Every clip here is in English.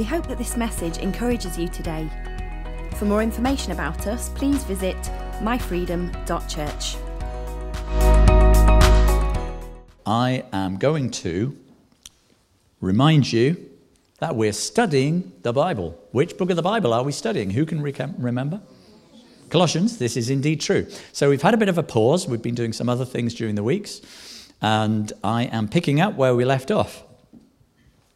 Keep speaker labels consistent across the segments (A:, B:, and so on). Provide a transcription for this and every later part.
A: We hope that this message encourages you today. For more information about us, please visit myfreedom.church.
B: I am going to remind you that we're studying the Bible. Which book of the Bible are we studying? Who can recom- remember? Colossians, this is indeed true. So we've had a bit of a pause. We've been doing some other things during the weeks, and I am picking up where we left off.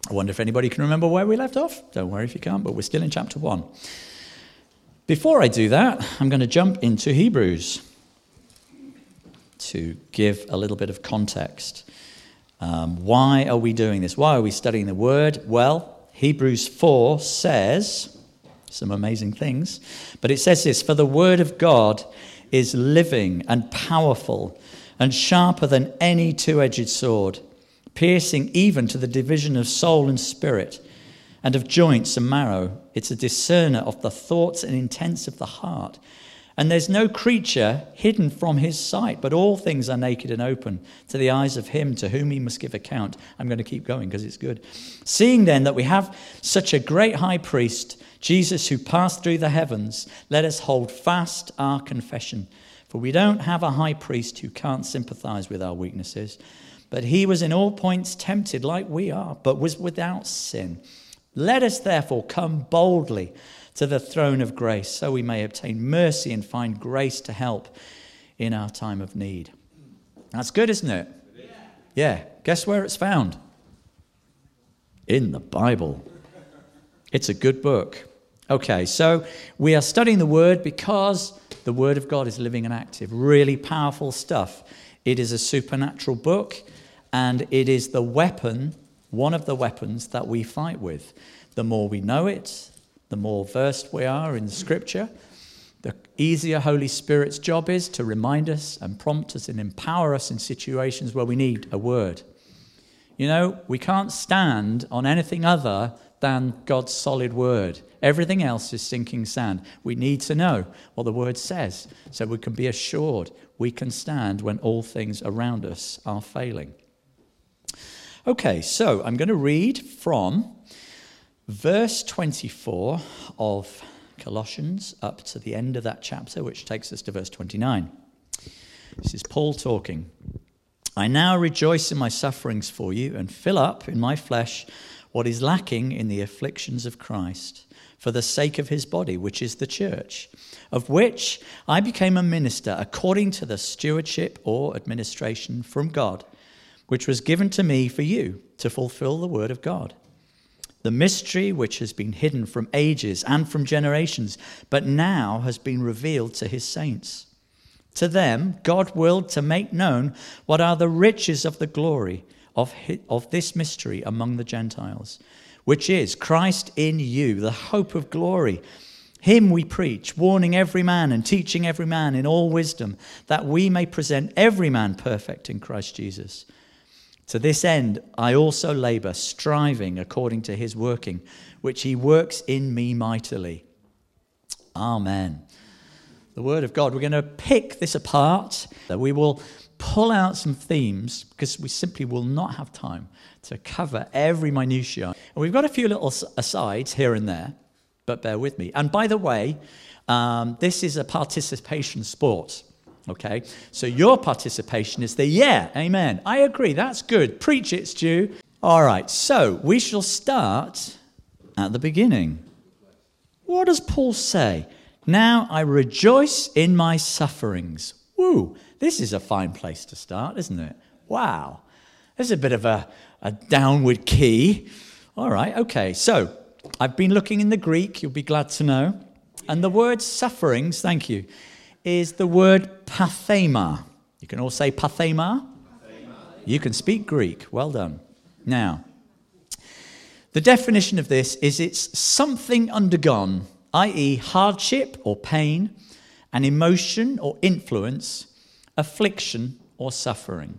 B: I wonder if anybody can remember where we left off. Don't worry if you can't, but we're still in chapter 1. Before I do that, I'm going to jump into Hebrews to give a little bit of context. Um, why are we doing this? Why are we studying the Word? Well, Hebrews 4 says some amazing things, but it says this For the Word of God is living and powerful and sharper than any two edged sword piercing even to the division of soul and spirit, and of joints and marrow. It's a discerner of the thoughts and intents of the heart. And there's no creature hidden from his sight, but all things are naked and open to the eyes of him to whom he must give account. I'm going to keep going because it's good. Seeing then that we have such a great high priest, Jesus, who passed through the heavens, let us hold fast our confession. For we don't have a high priest who can't sympathize with our weaknesses but he was in all points tempted like we are, but was without sin. Let us therefore come boldly to the throne of grace so we may obtain mercy and find grace to help in our time of need. That's good, isn't it? Yeah. Guess where it's found? In the Bible. It's a good book. Okay, so we are studying the Word because the Word of God is living and active. Really powerful stuff. It is a supernatural book and it is the weapon, one of the weapons that we fight with. The more we know it, the more versed we are in Scripture, the easier Holy Spirit's job is to remind us and prompt us and empower us in situations where we need a word. You know, we can't stand on anything other than God's solid word. Everything else is sinking sand. We need to know what the word says so we can be assured we can stand when all things around us are failing. Okay, so I'm going to read from verse 24 of Colossians up to the end of that chapter, which takes us to verse 29. This is Paul talking. I now rejoice in my sufferings for you and fill up in my flesh what is lacking in the afflictions of Christ for the sake of his body, which is the church, of which I became a minister according to the stewardship or administration from God which was given to me for you to fulfill the word of God. The mystery which has been hidden from ages and from generations, but now has been revealed to his saints. To them, God willed to make known what are the riches of the glory of, of this mystery among the Gentiles, which is Christ in you, the hope of glory. Him we preach, warning every man and teaching every man in all wisdom, that we may present every man perfect in Christ Jesus. To this end, I also labor, striving according to his working, which he works in me mightily. Amen. The word of God. We're going to pick this apart, that we will pull out some themes because we simply will not have time to cover every minutiae. And we've got a few little asides here and there, but bear with me. And by the way, um, this is a participation sport. Okay? So your participation is the yeah, amen. I agree, that's good. Preach it, Stu. All right, so we shall start at the beginning. What does Paul say? Now I rejoice in my sufferings. Woo, this is a fine place to start, isn't it? Wow. There's a bit of a, a downward key. All right, okay. So I've been looking in the Greek, you'll be glad to know. And the word sufferings, thank you, is the word pathema. You can all say pathema. You can speak Greek. Well done. Now, the definition of this is it's something undergone, i.e., hardship or pain, an emotion or influence, affliction or suffering.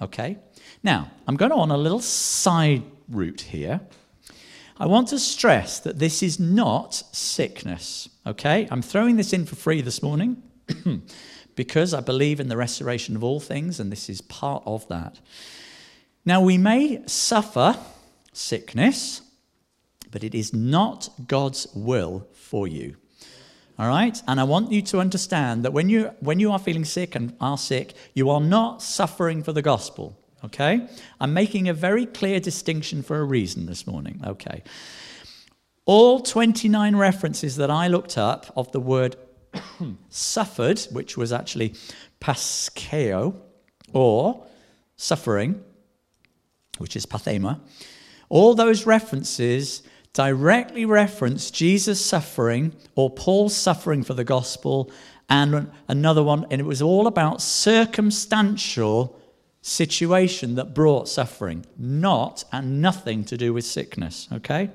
B: Okay? Now, I'm going on a little side route here. I want to stress that this is not sickness. Okay? I'm throwing this in for free this morning because I believe in the restoration of all things, and this is part of that. Now, we may suffer sickness, but it is not God's will for you. All right? And I want you to understand that when you, when you are feeling sick and are sick, you are not suffering for the gospel. Okay? I'm making a very clear distinction for a reason this morning. Okay. All 29 references that I looked up of the word suffered, which was actually paskeo, or suffering, which is pathema, all those references directly reference Jesus' suffering or Paul's suffering for the gospel, and another one, and it was all about circumstantial situation that brought suffering, not and nothing to do with sickness, okay?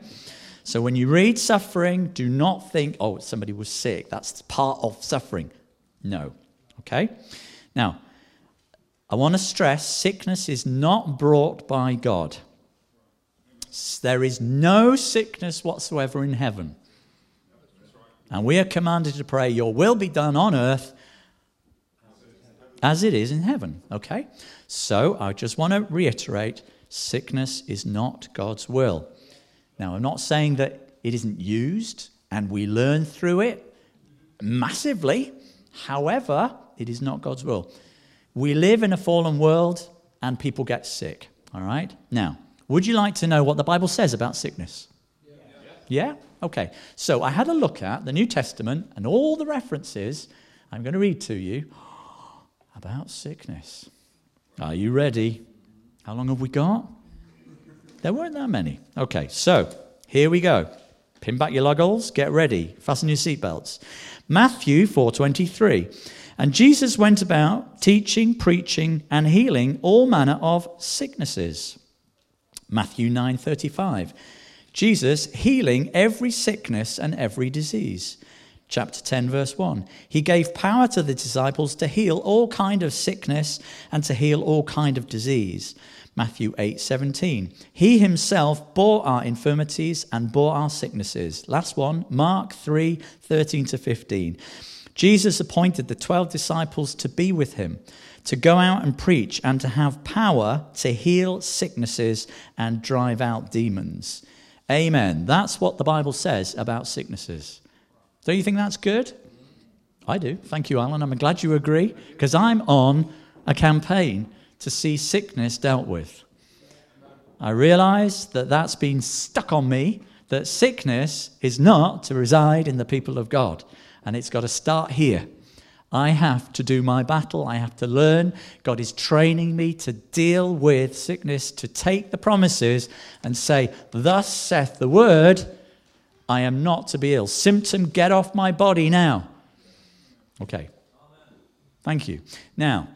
B: So when you read suffering, do not think, oh, somebody was sick. That's part of suffering. No, okay? Now, I want to stress sickness is not brought by God. There is no sickness whatsoever in heaven. And we are commanded to pray, Your will be done on earth as it is in heaven. Okay? So I just want to reiterate sickness is not God's will. Now, I'm not saying that it isn't used and we learn through it massively. However, it is not God's will. We live in a fallen world and people get sick. All right? Now, would you like to know what the Bible says about sickness? Yeah? Okay. So I had a look at the New Testament and all the references I'm going to read to you about sickness. Are you ready? How long have we got? There weren't that many. Okay, so here we go. Pin back your luggles, get ready, fasten your seatbelts. Matthew 4:23. And Jesus went about teaching, preaching, and healing all manner of sicknesses. Matthew 9:35. Jesus healing every sickness and every disease chapter 10 verse 1 he gave power to the disciples to heal all kind of sickness and to heal all kind of disease matthew 8 17 he himself bore our infirmities and bore our sicknesses. Last one mark 3 13 to 15 jesus appointed the 12 disciples to be with him to go out and preach and to have power to heal sicknesses and drive out demons. Amen. That's what the bible says about sicknesses. Don't you think that's good? I do. Thank you, Alan. I'm glad you agree because I'm on a campaign to see sickness dealt with. I realize that that's been stuck on me, that sickness is not to reside in the people of God, and it's got to start here. I have to do my battle. I have to learn. God is training me to deal with sickness, to take the promises and say, Thus saith the word, I am not to be ill. Symptom, get off my body now. Okay. Thank you. Now,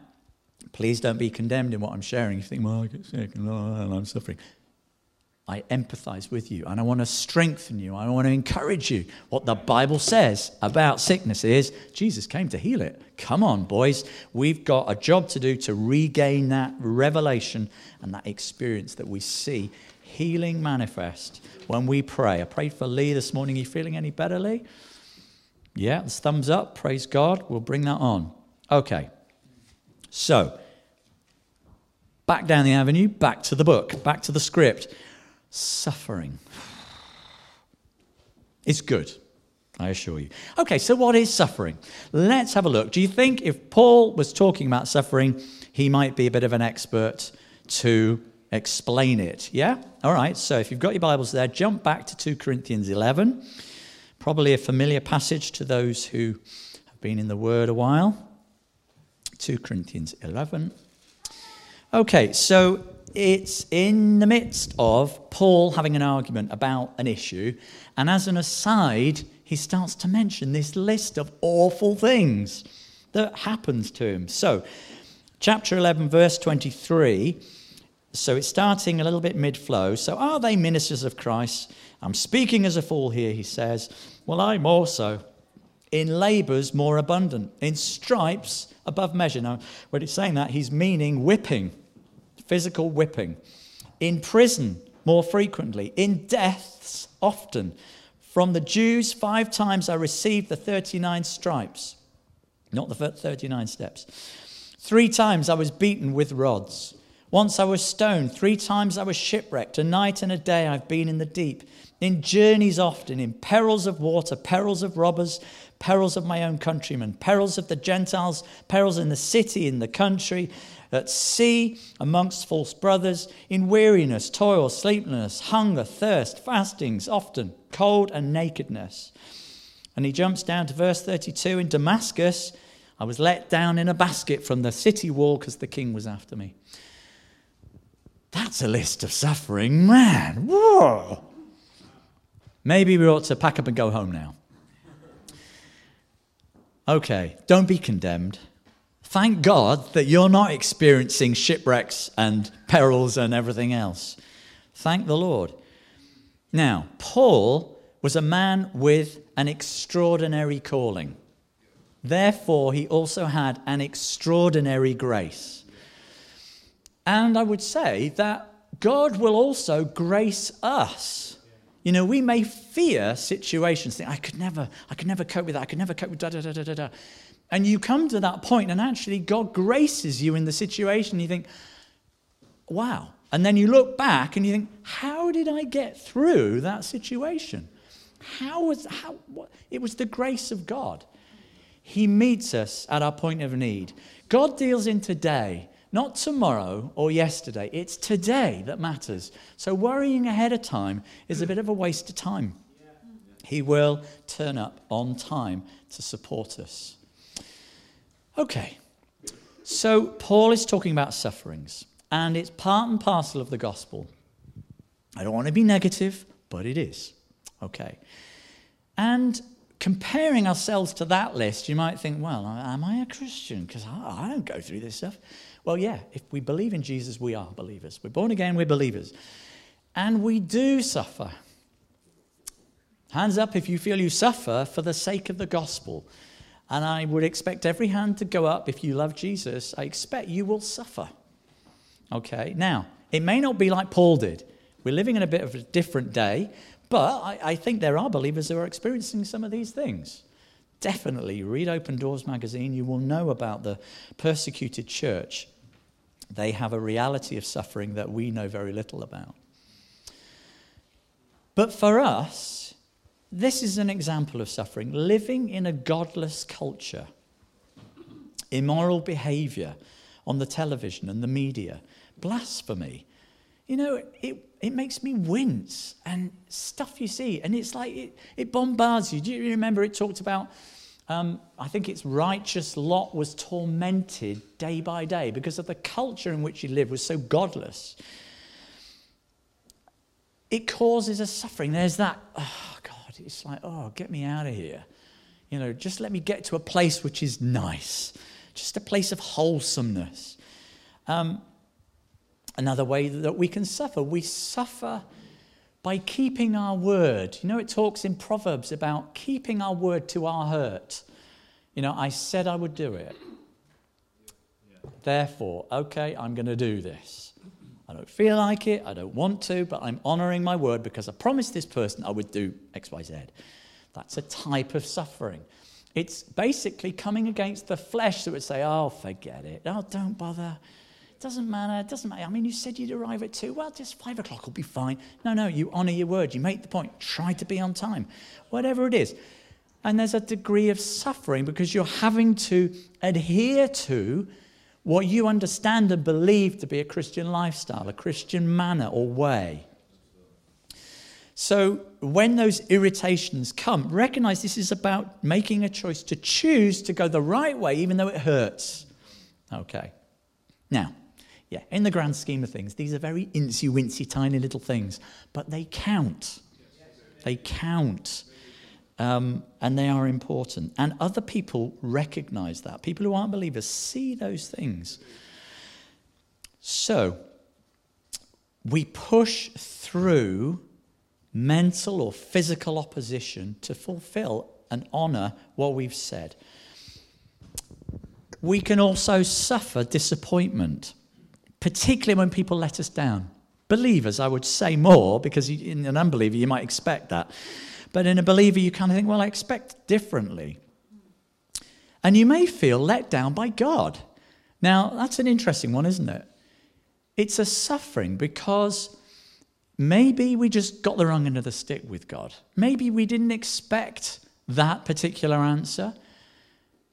B: please don't be condemned in what I'm sharing. You think, well, I get sick and oh, I'm suffering. I empathize with you and I want to strengthen you. I want to encourage you. What the Bible says about sickness is Jesus came to heal it. Come on, boys. We've got a job to do to regain that revelation and that experience that we see healing manifest when we pray. I prayed for Lee this morning. Are you feeling any better, Lee? Yeah, thumbs up. Praise God. We'll bring that on. Okay. So, back down the avenue, back to the book, back to the script. Suffering. It's good, I assure you. Okay, so what is suffering? Let's have a look. Do you think if Paul was talking about suffering, he might be a bit of an expert to explain it. Yeah? All right, so if you've got your Bibles there, jump back to 2 Corinthians 11. Probably a familiar passage to those who have been in the Word a while. 2 Corinthians 11. Okay, so it's in the midst of Paul having an argument about an issue, and as an aside, he starts to mention this list of awful things that happens to him. So, chapter 11, verse 23 so it's starting a little bit mid flow. So, are they ministers of Christ? I'm speaking as a fool here, he says. Well, I'm also in labors more abundant, in stripes above measure. Now, when he's saying that, he's meaning whipping, physical whipping, in prison more frequently, in deaths often. From the Jews, five times I received the 39 stripes, not the 39 steps. Three times I was beaten with rods. Once I was stoned. Three times I was shipwrecked. A night and a day I've been in the deep. In journeys often, in perils of water, perils of robbers, perils of my own countrymen, perils of the Gentiles, perils in the city, in the country, at sea, amongst false brothers, in weariness, toil, sleeplessness, hunger, thirst, fastings, often, cold and nakedness. And he jumps down to verse 32 in Damascus. I was let down in a basket from the city wall because the king was after me. That's a list of suffering, man. Whoa. Maybe we ought to pack up and go home now. Okay, don't be condemned. Thank God that you're not experiencing shipwrecks and perils and everything else. Thank the Lord. Now, Paul was a man with an extraordinary calling. Therefore, he also had an extraordinary grace. And I would say that God will also grace us. You know, we may fear situations, think, I could never, I could never cope with that, I could never cope with da da da da da. And you come to that point, and actually, God graces you in the situation. You think, wow. And then you look back and you think, how did I get through that situation? How was how what? it was the grace of God. He meets us at our point of need. God deals in today, not tomorrow or yesterday. It's today that matters. So worrying ahead of time is a bit of a waste of time. He will turn up on time to support us. Okay, so Paul is talking about sufferings, and it's part and parcel of the gospel. I don't want to be negative, but it is. Okay. And comparing ourselves to that list, you might think, well, am I a Christian? Because I, don't go through this stuff. Well, yeah, if we believe in Jesus, we are believers. We're born again, we're believers. And we do suffer. Hands up if you feel you suffer for the sake of the gospel. And I would expect every hand to go up if you love Jesus. I expect you will suffer. Okay, now, it may not be like Paul did. We're living in a bit of a different day, but I, I think there are believers who are experiencing some of these things. Definitely read Open Doors magazine. You will know about the persecuted church. They have a reality of suffering that we know very little about. But for us, this is an example of suffering. Living in a godless culture, immoral behavior on the television and the media, blasphemy. You know, it, it makes me wince and stuff you see. And it's like it, it bombards you. Do you remember it talked about? Um, I think it's righteous Lot was tormented day by day because of the culture in which he lived was so godless. It causes a suffering. There's that. Oh, it's like, oh, get me out of here. You know, just let me get to a place which is nice, just a place of wholesomeness. Um, another way that we can suffer, we suffer by keeping our word. You know, it talks in Proverbs about keeping our word to our hurt. You know, I said I would do it. Therefore, okay, I'm going to do this. I don't feel like it, I don't want to, but I'm honoring my word because I promised this person I would do X, Y, Z. That's a type of suffering. It's basically coming against the flesh that would say, oh, forget it. Oh, don't bother. It doesn't matter. It doesn't matter. I mean, you said you'd arrive at two. Well, just five o'clock will be fine. No, no, you honor your word. You make the point. Try to be on time. Whatever it is. And there's a degree of suffering because you're having to adhere to what you understand and believe to be a Christian lifestyle, a Christian manner or way. So, when those irritations come, recognize this is about making a choice to choose to go the right way, even though it hurts. Okay. Now, yeah, in the grand scheme of things, these are very incy wincy, tiny little things, but they count. They count. Um, and they are important. And other people recognize that. People who aren't believers see those things. So, we push through mental or physical opposition to fulfill and honor what we've said. We can also suffer disappointment, particularly when people let us down. Believers, I would say more, because in an unbeliever, you might expect that. But in a believer, you kind of think, well, I expect differently. And you may feel let down by God. Now, that's an interesting one, isn't it? It's a suffering because maybe we just got the wrong end of the stick with God. Maybe we didn't expect that particular answer.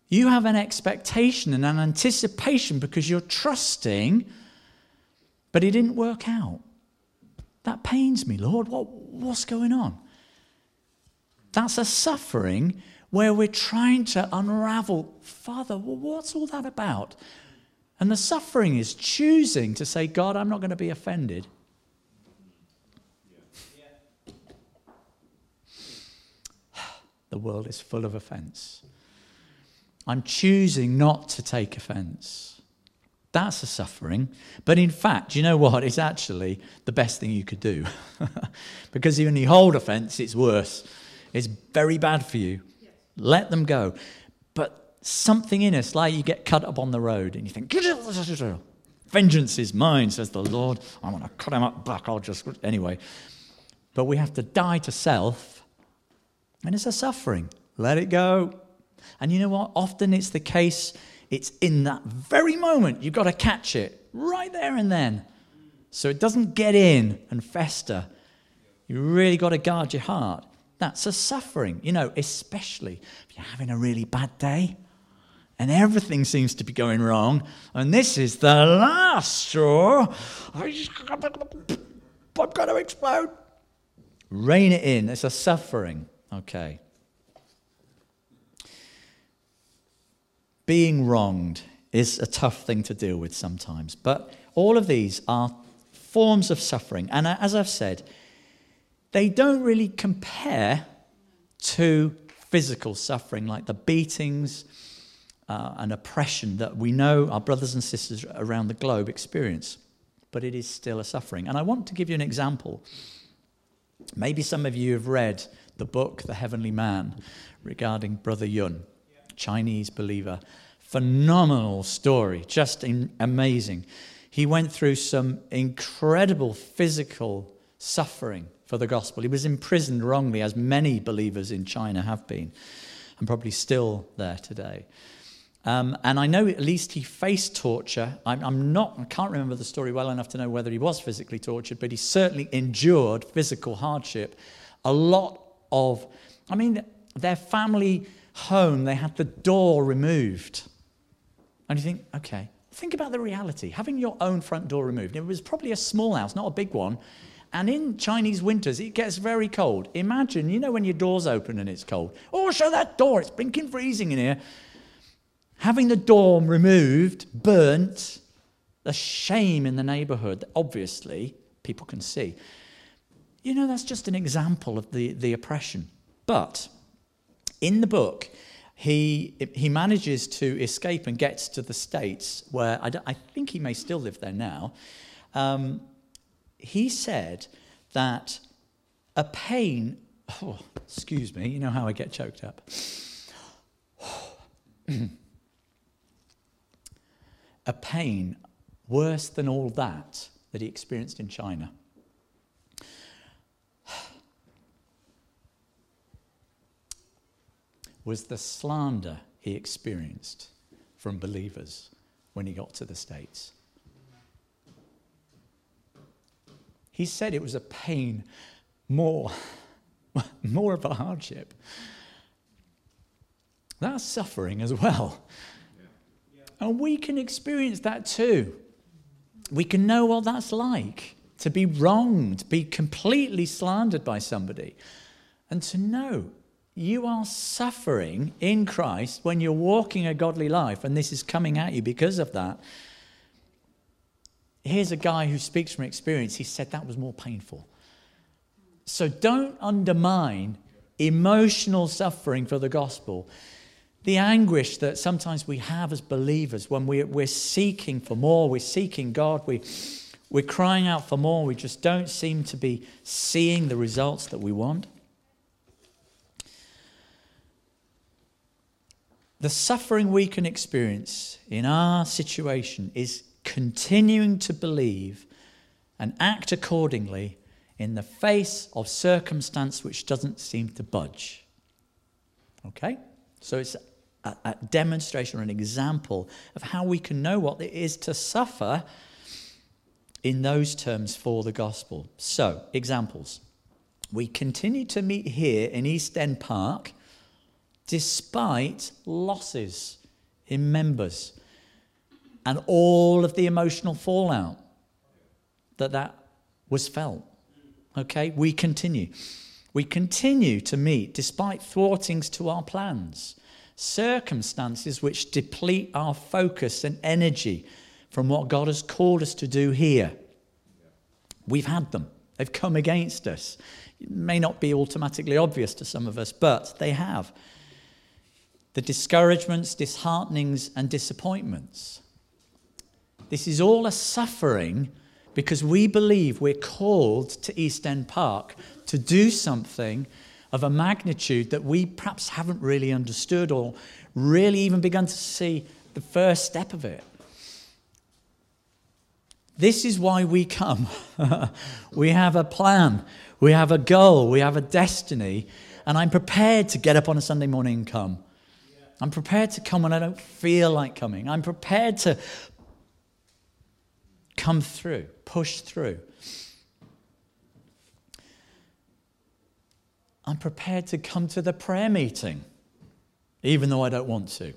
B: You have an expectation and an anticipation because you're trusting, but it didn't work out. That pains me, Lord. What, what's going on? That's a suffering where we're trying to unravel, Father, what's all that about? And the suffering is choosing to say, God, I'm not going to be offended. the world is full of offense. I'm choosing not to take offense. That's a suffering. But in fact, you know what? It's actually the best thing you could do. because when you hold offense, it's worse. It's very bad for you. Let them go. But something in us, like you get cut up on the road and you think, vengeance is mine, says the Lord. I'm going to cut him up back. I'll just, anyway. But we have to die to self, and it's a suffering. Let it go. And you know what? Often it's the case, it's in that very moment. You've got to catch it right there and then. So it doesn't get in and fester. You really got to guard your heart. That's a suffering, you know, especially if you're having a really bad day and everything seems to be going wrong, and this is the last straw. I'm going to explode. Rein it in. It's a suffering. Okay. Being wronged is a tough thing to deal with sometimes, but all of these are forms of suffering. And as I've said, they don't really compare to physical suffering like the beatings uh, and oppression that we know our brothers and sisters around the globe experience. But it is still a suffering. And I want to give you an example. Maybe some of you have read the book, The Heavenly Man, regarding Brother Yun, Chinese believer. Phenomenal story, just in, amazing. He went through some incredible physical suffering for the gospel. He was imprisoned wrongly, as many believers in China have been, and probably still there today. Um, and I know at least he faced torture. I'm, I'm, not, I can't remember the story well enough to know whether he was physically tortured, but he certainly endured physical hardship. A lot of, I mean, their family home, they had the door removed. And you think, okay, think about the reality. Having your own front door removed, it was probably a small house, not a big one. And in Chinese winters, it gets very cold. Imagine, you know, when your door's open and it's cold. Oh, shut that door. It's blinking freezing in here. Having the dorm removed, burnt, the shame in the neighborhood, that obviously, people can see. You know, that's just an example of the, the oppression. But in the book, he, he manages to escape and gets to the States, where I, I think he may still live there now. Um, he said that a pain, oh, excuse me, you know how I get choked up. a pain worse than all that that he experienced in China. was the slander he experienced from believers when he got to the States. He said it was a pain more, more of a hardship. That's suffering as well. And we can experience that too. We can know what that's like to be wronged, be completely slandered by somebody, and to know you are suffering in Christ when you're walking a godly life, and this is coming at you because of that. Here's a guy who speaks from experience. He said that was more painful. So don't undermine emotional suffering for the gospel. The anguish that sometimes we have as believers when we, we're seeking for more, we're seeking God, we, we're crying out for more, we just don't seem to be seeing the results that we want. The suffering we can experience in our situation is continuing to believe and act accordingly in the face of circumstance which doesn't seem to budge. Okay? So it's a, a, demonstration or an example of how we can know what it is to suffer in those terms for the gospel. So, examples. We continue to meet here in East End Park despite losses in members and all of the emotional fallout that that was felt. Okay, we continue. We continue to meet despite thwartings to our plans, circumstances which deplete our focus and energy from what God has called us to do here. We've had them, they've come against us. It may not be automatically obvious to some of us, but they have. The discouragements, disheartenings, and disappointments. This is all a suffering because we believe we're called to East End Park to do something of a magnitude that we perhaps haven't really understood or really even begun to see the first step of it. This is why we come. we have a plan, we have a goal, we have a destiny, and I'm prepared to get up on a Sunday morning and come. I'm prepared to come when I don't feel like coming. I'm prepared to come through, push through. I'm prepared to come to the prayer meeting, even though I don't want to.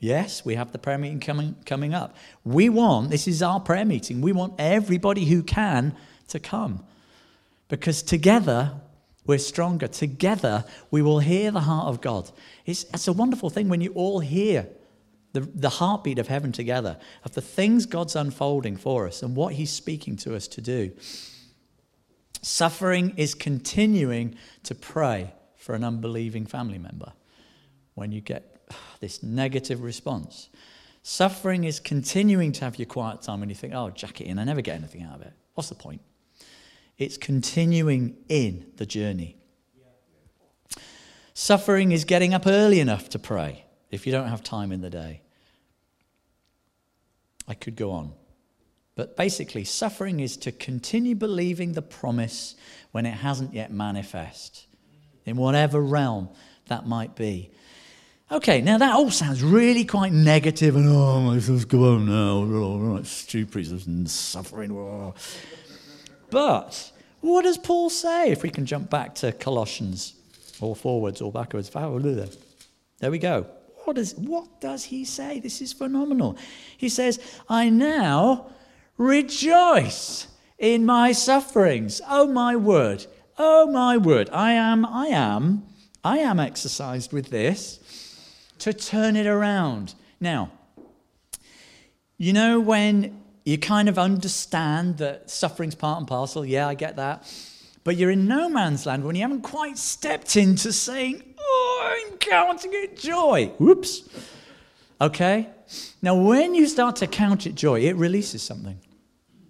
B: Yes, we have the prayer meeting coming, coming up. We want, this is our prayer meeting, we want everybody who can to come. Because together we're stronger. Together we will hear the heart of God. It's, it's a wonderful thing when you all hear the, the heartbeat of heaven together, of the things God's unfolding for us and what He's speaking to us to do. Suffering is continuing to pray for an unbelieving family member when you get this negative response. Suffering is continuing to have your quiet time when you think, oh, jack it in, I never get anything out of it. What's the point? It's continuing in the journey. Suffering is getting up early enough to pray if you don't have time in the day. I could go on. But basically, suffering is to continue believing the promise when it hasn't yet manifest, in whatever realm that might be. Okay, now that all sounds really quite negative and oh, my son's go on now, stupid and suffering. But what does Paul say? If we can jump back to Colossians, or forwards or backwards, there we go. What does, what does he say? This is phenomenal. He says, I now rejoice in my sufferings. Oh my word. Oh my word. I am, I am, I am exercised with this to turn it around. Now, you know when you kind of understand that suffering's part and parcel, yeah, I get that. But you're in no man's land when you haven't quite stepped into saying, Oh, I'm counting it joy. Whoops. Okay? Now, when you start to count it joy, it releases something.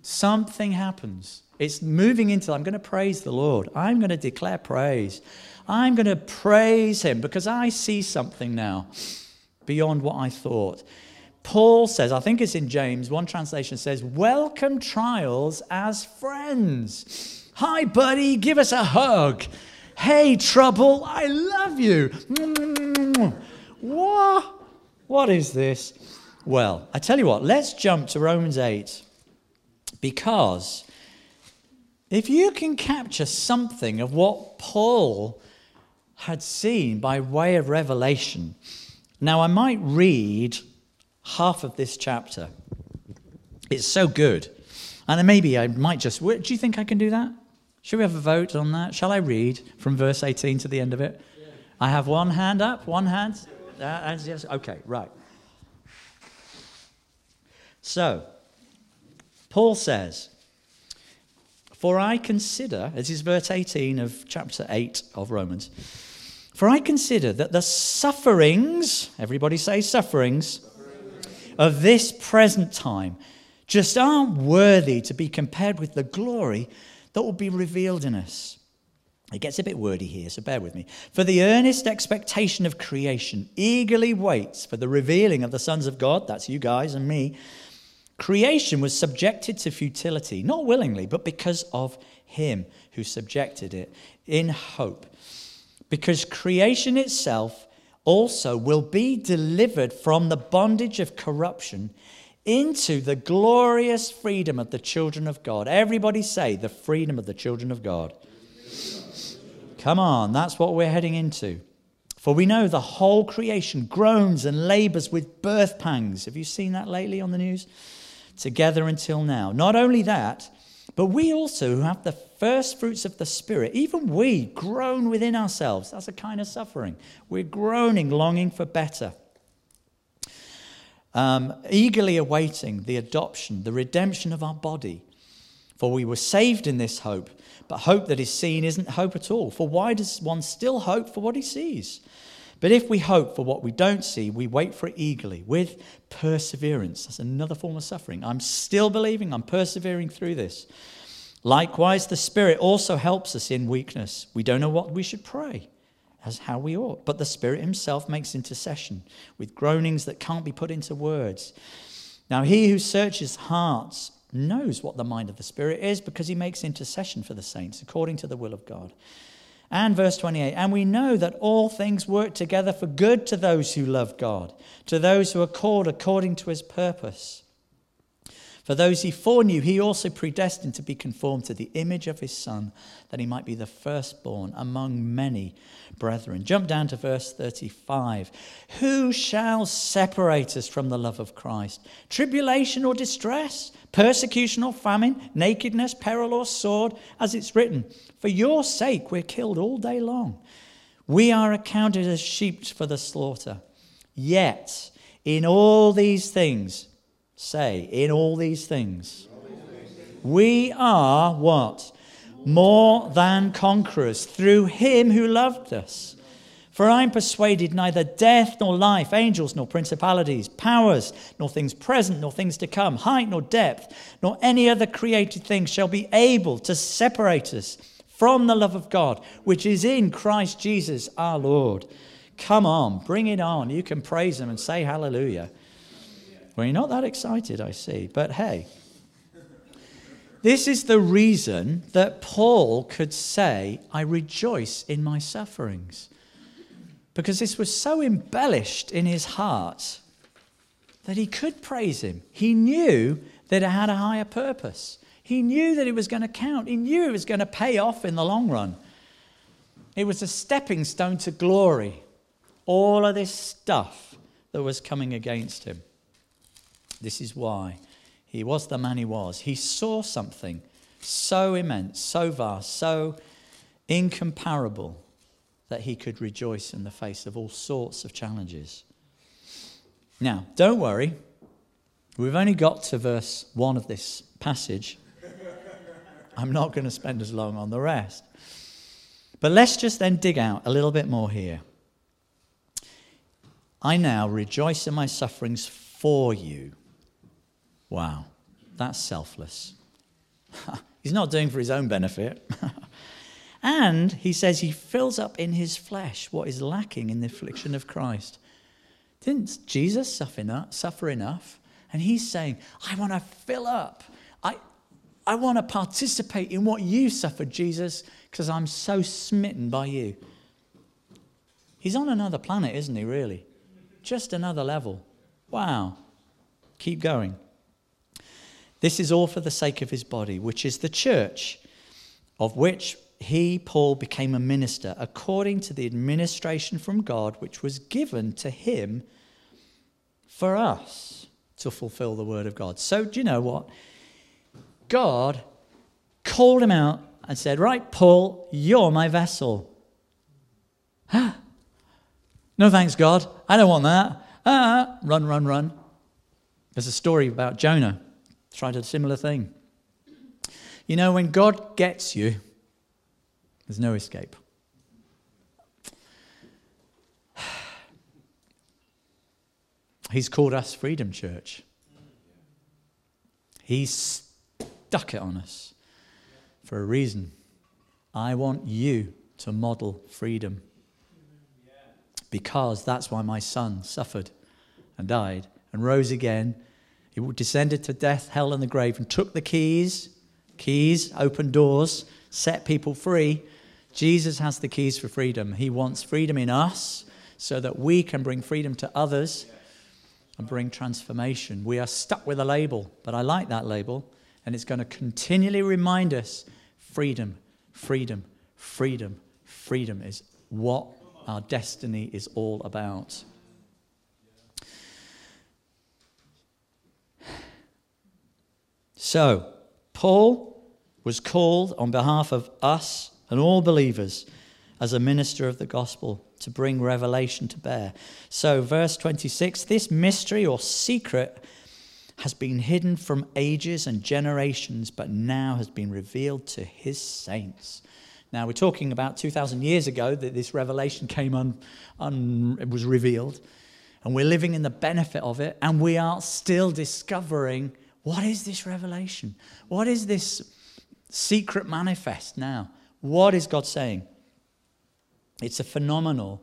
B: Something happens. It's moving into, I'm going to praise the Lord. I'm going to declare praise. I'm going to praise him because I see something now beyond what I thought. Paul says, I think it's in James, one translation says, Welcome trials as friends. Hi, buddy, give us a hug. Hey, trouble, I love you. What? What is this? Well, I tell you what, let's jump to Romans 8 because if you can capture something of what Paul had seen by way of revelation. Now, I might read half of this chapter. It's so good. And maybe I might just. Do you think I can do that? Should we have a vote on that? Shall I read from verse 18 to the end of it? Yeah. I have one hand up, one hand. Uh, yes. Okay, right. So, Paul says, For I consider, this is verse 18 of chapter 8 of Romans, for I consider that the sufferings, everybody say sufferings, of this present time just aren't worthy to be compared with the glory that will be revealed in us. It gets a bit wordy here, so bear with me. For the earnest expectation of creation eagerly waits for the revealing of the sons of God, that's you guys and me. Creation was subjected to futility, not willingly, but because of him who subjected it, in hope because creation itself also will be delivered from the bondage of corruption into the glorious freedom of the children of God. Everybody say, the freedom of the children of God. Come on, that's what we're heading into. For we know the whole creation groans and labors with birth pangs. Have you seen that lately on the news? Together until now. Not only that, but we also who have the first fruits of the Spirit, even we groan within ourselves. That's a kind of suffering. We're groaning, longing for better um, eagerly awaiting the adoption, the redemption of our body. For we were saved in this hope, but hope that is seen isn't hope at all. For why does one still hope for what he sees? But if we hope for what we don't see, we wait for it eagerly with perseverance. That's another form of suffering. I'm still believing, I'm persevering through this. Likewise, the Spirit also helps us in weakness. We don't know what we should pray as how we ought. But the Spirit Himself makes intercession with groanings that can't be put into words. Now, He who searches hearts knows what the mind of the Spirit is because He makes intercession for the saints according to the will of God. And verse 28 And we know that all things work together for good to those who love God, to those who are called according to His purpose. For those he foreknew, he also predestined to be conformed to the image of his Son, that he might be the firstborn among many brethren. Jump down to verse 35. Who shall separate us from the love of Christ? Tribulation or distress? Persecution or famine? Nakedness, peril or sword? As it's written, For your sake we're killed all day long. We are accounted as sheep for the slaughter. Yet, in all these things, Say, in all these things, we are what? More than conquerors through him who loved us. For I am persuaded neither death nor life, angels nor principalities, powers, nor things present nor things to come, height nor depth, nor any other created thing shall be able to separate us from the love of God, which is in Christ Jesus our Lord. Come on, bring it on. You can praise him and say hallelujah. Well, you're not that excited, I see. But hey, this is the reason that Paul could say, I rejoice in my sufferings. Because this was so embellished in his heart that he could praise him. He knew that it had a higher purpose. He knew that it was going to count. He knew it was going to pay off in the long run. It was a stepping stone to glory. All of this stuff that was coming against him. This is why he was the man he was. He saw something so immense, so vast, so incomparable that he could rejoice in the face of all sorts of challenges. Now, don't worry. We've only got to verse 1 of this passage. I'm not going to spend as long on the rest. But let's just then dig out a little bit more here. I now rejoice in my sufferings for you Wow, that's selfless. He's not doing for his own benefit. and he says he fills up in his flesh what is lacking in the affliction of Christ. Didn't Jesus suffer enough? Suffer enough? And he's saying, I want to fill up. I, I want to participate in what you suffered, Jesus, because I'm so smitten by you. He's on another planet, isn't he, really? Just another level. Wow. Keep going. This is all for the sake of his body, which is the church, of which he, Paul, became a minister according to the administration from God which was given to him for us to fulfill the word of God. So, do you know what? God called him out and said, Right, Paul, you're my vessel. no thanks, God. I don't want that. Ah, run, run, run. There's a story about Jonah tried a similar thing. You know, when God gets you, there's no escape. He's called us Freedom Church. He's stuck it on us for a reason. I want you to model freedom because that's why my son suffered and died and rose again he descended to death, hell, and the grave and took the keys. Keys, open doors, set people free. Jesus has the keys for freedom. He wants freedom in us so that we can bring freedom to others. and bring transformation. We are stuck with a label, but I like that label, and it's going to continually remind us freedom, freedom, freedom, freedom is what our destiny is all about. So, Paul was called on behalf of us and all believers as a minister of the gospel to bring revelation to bear. So, verse 26 this mystery or secret has been hidden from ages and generations, but now has been revealed to his saints. Now, we're talking about 2,000 years ago that this revelation came on, was revealed, and we're living in the benefit of it, and we are still discovering what is this revelation? What is this secret manifest now? What is God saying? It's a phenomenal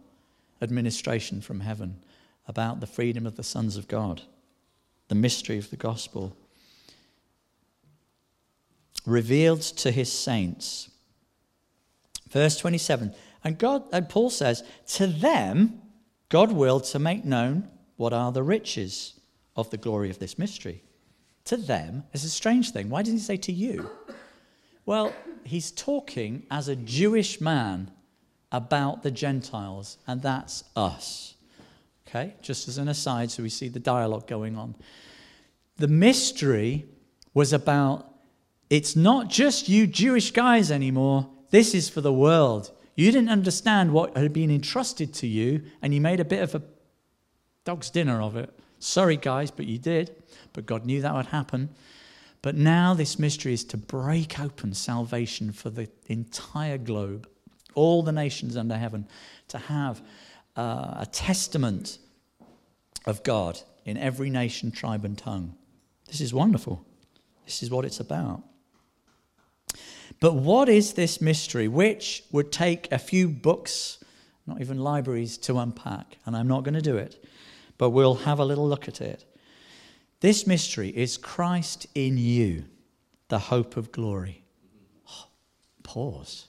B: administration from heaven about the freedom of the sons of God, the mystery of the gospel. Revealed to his saints. Verse 27. And God and Paul says, To them God willed to make known what are the riches of the glory of this mystery. To them, it's a strange thing. Why didn't he say to you? Well, he's talking as a Jewish man about the Gentiles, and that's us. Okay, just as an aside, so we see the dialogue going on. The mystery was about it's not just you Jewish guys anymore, this is for the world. You didn't understand what had been entrusted to you, and you made a bit of a dog's dinner of it. Sorry, guys, but you did. But God knew that would happen. But now this mystery is to break open salvation for the entire globe all the nations under heaven, to have uh, a testament of God in every nation, tribe, and tongue. This is wonderful. This is what it's about. But what is this mystery, which would take a few books, not even libraries, to unpack? And I'm not going to do it, but we'll have a little look at it. This mystery is Christ in you, the hope of glory. Oh, pause.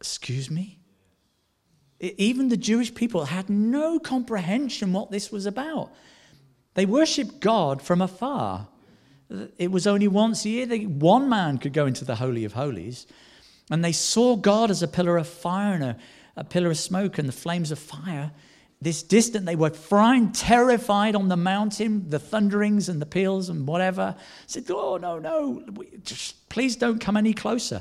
B: Excuse me? Even the Jewish people had no comprehension what this was about. They worshipped God from afar. It was only once a year that one man could go into the Holy of Holies. And they saw God as a pillar of fire and a, a pillar of smoke and the flames of fire. This distant, they were frightened, terrified on the mountain, the thunderings and the peals and whatever. Said, Oh, no, no, just please don't come any closer.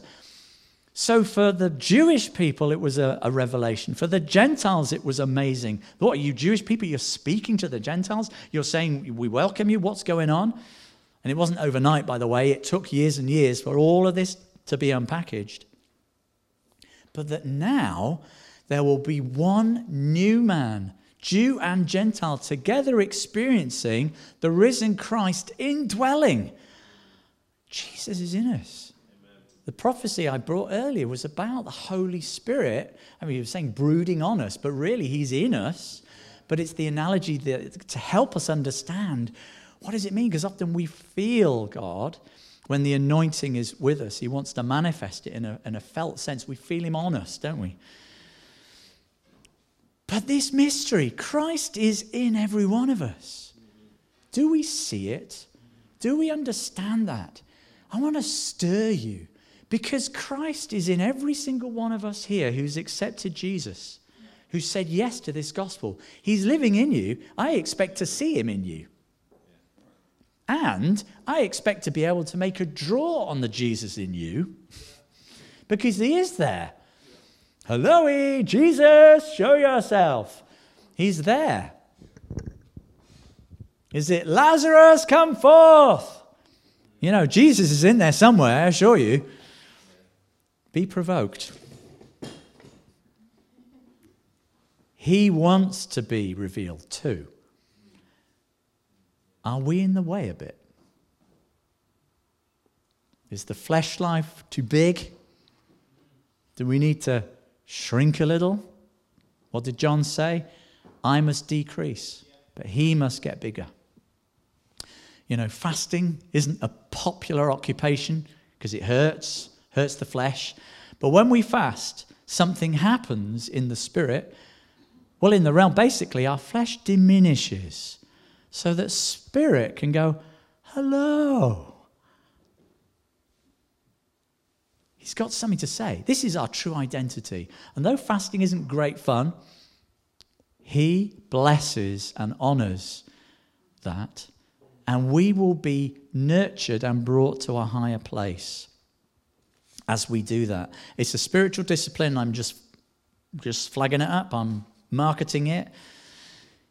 B: So for the Jewish people, it was a, a, revelation. For the Gentiles, it was amazing. What, are you Jewish people? You're speaking to the Gentiles? You're saying, We welcome you. What's going on? And it wasn't overnight, by the way. It took years and years for all of this to be unpackaged. But that now there will be one new man, Jew and Gentile, together experiencing the risen Christ indwelling. Jesus is in us. The prophecy I brought earlier was about the Holy Spirit. I mean, was saying brooding on us, but really he's in us. But it's the analogy that, to help us understand what does it mean? Because often we feel God when the anointing is with us. He wants to manifest it in a, in a felt sense. We feel him on us, don't we? But this mystery, Christ is in every one of us. Do we see it? Do we understand that? I want to stir you because Christ is in every single one of us here who's accepted Jesus, who said yes to this gospel. He's living in you. I expect to see him in you. And I expect to be able to make a draw on the Jesus in you because he is there. Hello, Jesus, show yourself. He's there. Is it Lazarus, come forth? You know, Jesus is in there somewhere, I assure you. Be provoked. He wants to be revealed too. Are we in the way a bit? Is the flesh life too big? Do we need to shrink a little? What did John say? I must decrease, but he must get bigger. You know, fasting isn't a popular occupation because it hurts hurts the flesh. But when we fast, something happens in the spirit. Well, in the realm, basically, our flesh diminishes so that spirit can go, hello. He's got something to say. This is our true identity. And though fasting isn't great fun, he blesses and honors that. And we will be nurtured and brought to a higher place as we do that. It's a spiritual discipline. I'm just, just flagging it up, I'm marketing it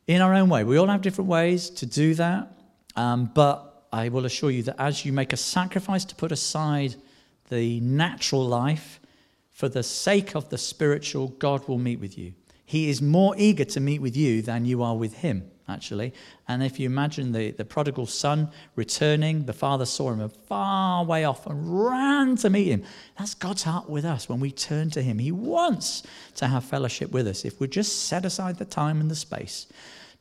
B: in our own way. We all have different ways to do that. Um, but I will assure you that as you make a sacrifice to put aside the natural life for the sake of the spiritual, God will meet with you. He is more eager to meet with you than you are with him, actually. And if you imagine the, the prodigal son returning, the father saw him a far way off and ran to meet him. That's God's heart with us when we turn to him. He wants to have fellowship with us if we just set aside the time and the space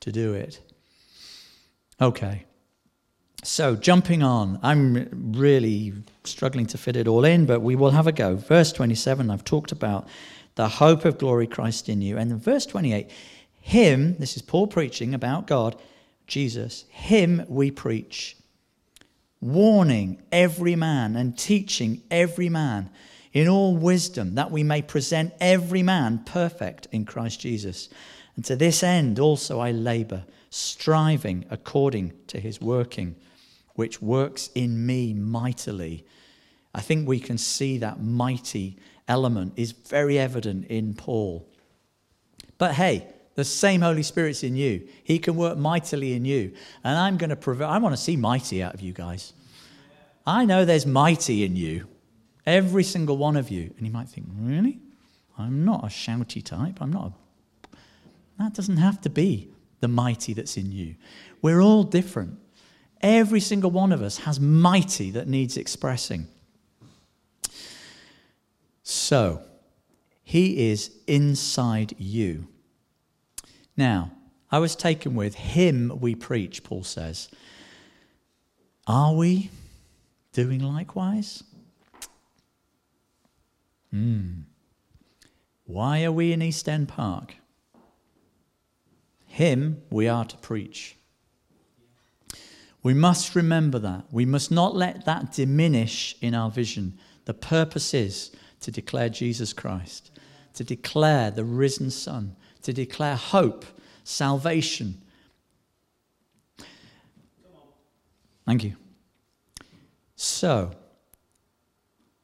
B: to do it. Okay. So, jumping on, I'm really struggling to fit it all in, but we will have a go. Verse 27, I've talked about the hope of glory Christ in you. And in verse 28, Him, this is Paul preaching about God, Jesus, Him we preach, warning every man and teaching every man in all wisdom, that we may present every man perfect in Christ Jesus. And to this end also I labor, striving according to His working which works in me mightily. I think we can see that mighty element is very evident in Paul. But hey, the same Holy Spirit's in you. He can work mightily in you. And I'm going to prove I want to see mighty out of you guys. I know there's mighty in you, every single one of you. And you might think, really? I'm not a shouty type. I'm not a... That doesn't have to be the mighty that's in you. We're all different. Every single one of us has mighty that needs expressing. So, he is inside you. Now, I was taken with him we preach, Paul says. Are we doing likewise? Hmm. Why are we in East End Park? Him we are to preach. We must remember that. We must not let that diminish in our vision. The purpose is to declare Jesus Christ, to declare the risen Son, to declare hope, salvation. Thank you. So,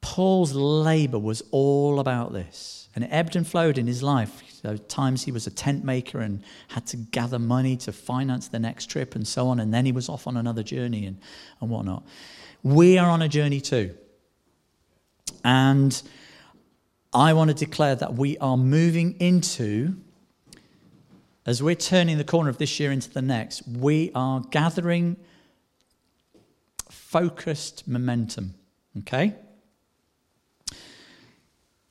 B: Paul's labor was all about this, and it ebbed and flowed in his life. So times he was a tent maker and had to gather money to finance the next trip and so on, and then he was off on another journey and, and whatnot. We are on a journey too. And I want to declare that we are moving into, as we're turning the corner of this year into the next, we are gathering focused momentum. Okay?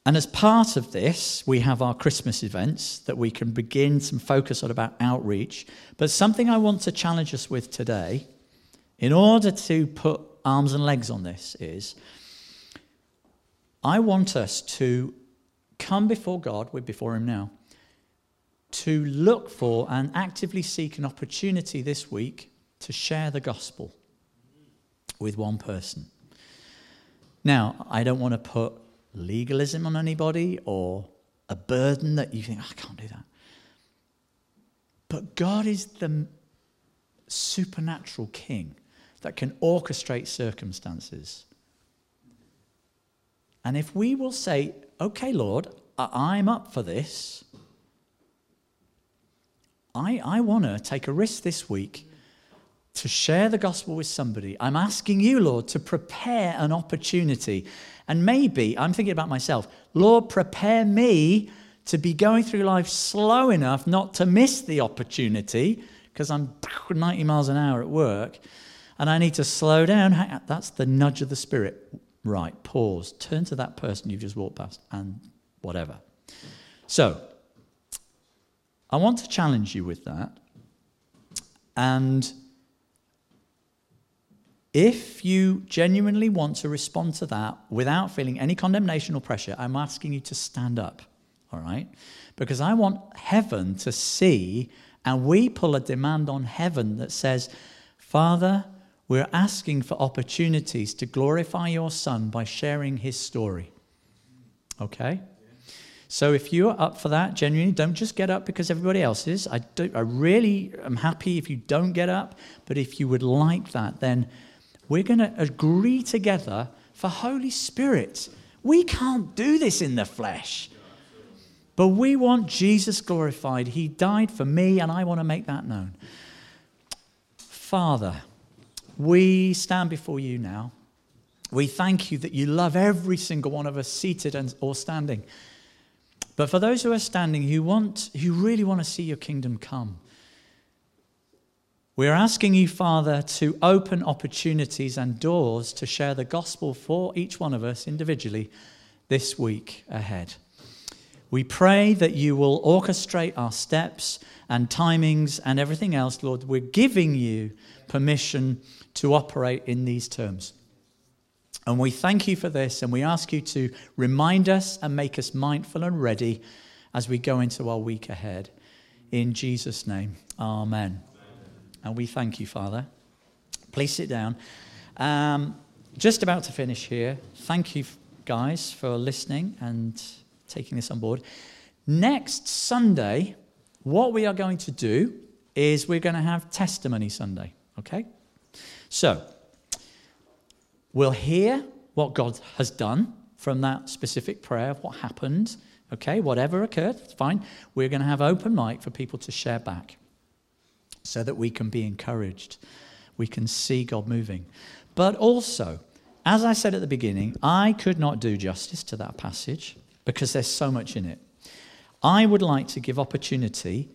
B: And as part of this, we have our Christmas events that we can begin some focus on about outreach. But something I want to challenge us with today, in order to put arms and legs on this, is I want us to come before God, we're before Him now, to look for and actively seek an opportunity this week to share the gospel with one person. Now, I don't want to put legalism on anybody or a burden that you think, oh, I can't do that. But God is the supernatural king that can orchestrate circumstances. And if we will say, okay, Lord, I'm up for this, I, I want to take a risk this week to share the gospel with somebody. I'm asking you, Lord, to prepare an opportunity and maybe I'm thinking about myself, Lord, prepare me to be going through life slow enough not to miss the opportunity because I'm 90 miles an hour at work and I need to slow down. That's the nudge of the Spirit. Right, pause, turn to that person you've just walked past and whatever. So, I want to challenge you with that. And if you genuinely want to respond to that without feeling any condemnation or pressure, I'm asking you to stand up. All right? Because I want heaven to see, and we pull a demand on heaven that says, Father, we're asking for opportunities to glorify your Son by sharing his story. Okay? So if you're up for that, genuinely, don't just get up because everybody else is. I, do, I really am happy if you don't get up, but if you would like that, then we're going to agree together for Holy Spirit. We can't do this in the flesh. But we want Jesus glorified. He died for me, and I want to make that known. Father, we stand before you now. We thank you that you love every single one of us, seated and, or standing. But for those who are standing, who want, who really want to see your kingdom come, we're asking you, Father, to open opportunities and doors to share the gospel for each one of us individually this week ahead. We pray that you will orchestrate our steps and timings and everything else, Lord. We're giving you permission to operate in these terms. And we thank you for this, and we ask you to remind us and make us mindful and ready as we go into our week ahead. In Jesus' name, amen. And we thank you, Father. Please sit down. Um, just about to finish here. Thank you, guys, for listening and taking this on board. Next Sunday, what we are going to do is we're going to have Testimony Sunday, okay? So, we'll hear what God has done from that specific prayer, of what happened, okay, whatever occurred, it's fine. We're going to have open mic for people to share back so that we can be encouraged. We can see God moving. But also, as I said at the beginning, I could not do justice to that passage because there's so much in it. I would like to give opportunity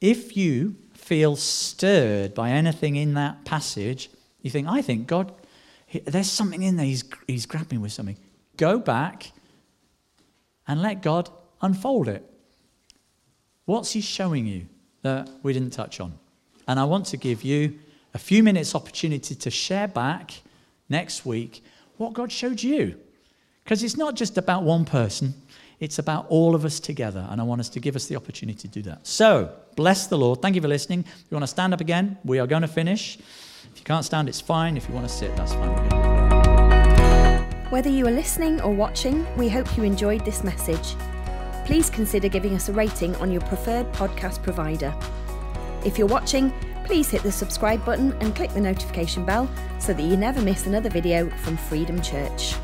B: if you feel stirred by anything in that passage, you think, I think God, there's something in there, he's, he's grabbing with something. Go back and let God unfold it. What's he showing you that we didn't touch on? And I want to give you a few minutes opportunity to share back next week what God showed you. Because it's not just about one person, it's about all of us together. And I want us to give us the opportunity to do that. So, bless the Lord. Thank you for listening. If you want to stand up again, we are going to finish. If you can't stand, it's fine. If you want to sit, that's fine.
A: Whether you are listening or watching, we hope you enjoyed this message. Please consider giving us a rating on your preferred podcast provider. If you're watching, please hit the subscribe button and click the notification bell so that you never miss another video from Freedom Church.